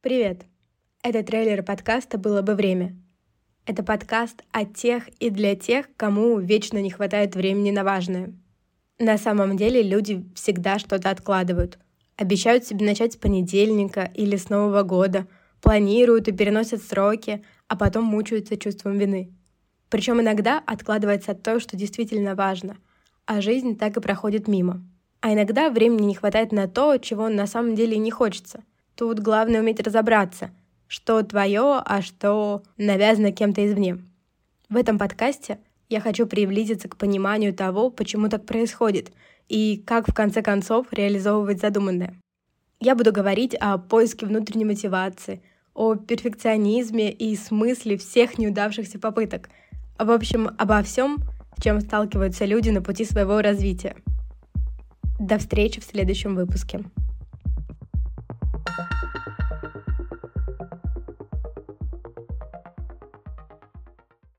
Привет! Это трейлер подкаста «Было бы время». Это подкаст о тех и для тех, кому вечно не хватает времени на важное. На самом деле люди всегда что-то откладывают. Обещают себе начать с понедельника или с Нового года, планируют и переносят сроки, а потом мучаются чувством вины. Причем иногда откладывается то, что действительно важно, а жизнь так и проходит мимо. А иногда времени не хватает на то, чего на самом деле не хочется — Тут главное уметь разобраться, что твое, а что навязано кем-то извне. В этом подкасте я хочу приблизиться к пониманию того, почему так происходит, и как в конце концов реализовывать задуманное. Я буду говорить о поиске внутренней мотивации, о перфекционизме и смысле всех неудавшихся попыток. В общем, обо всем, с чем сталкиваются люди на пути своего развития. До встречи в следующем выпуске.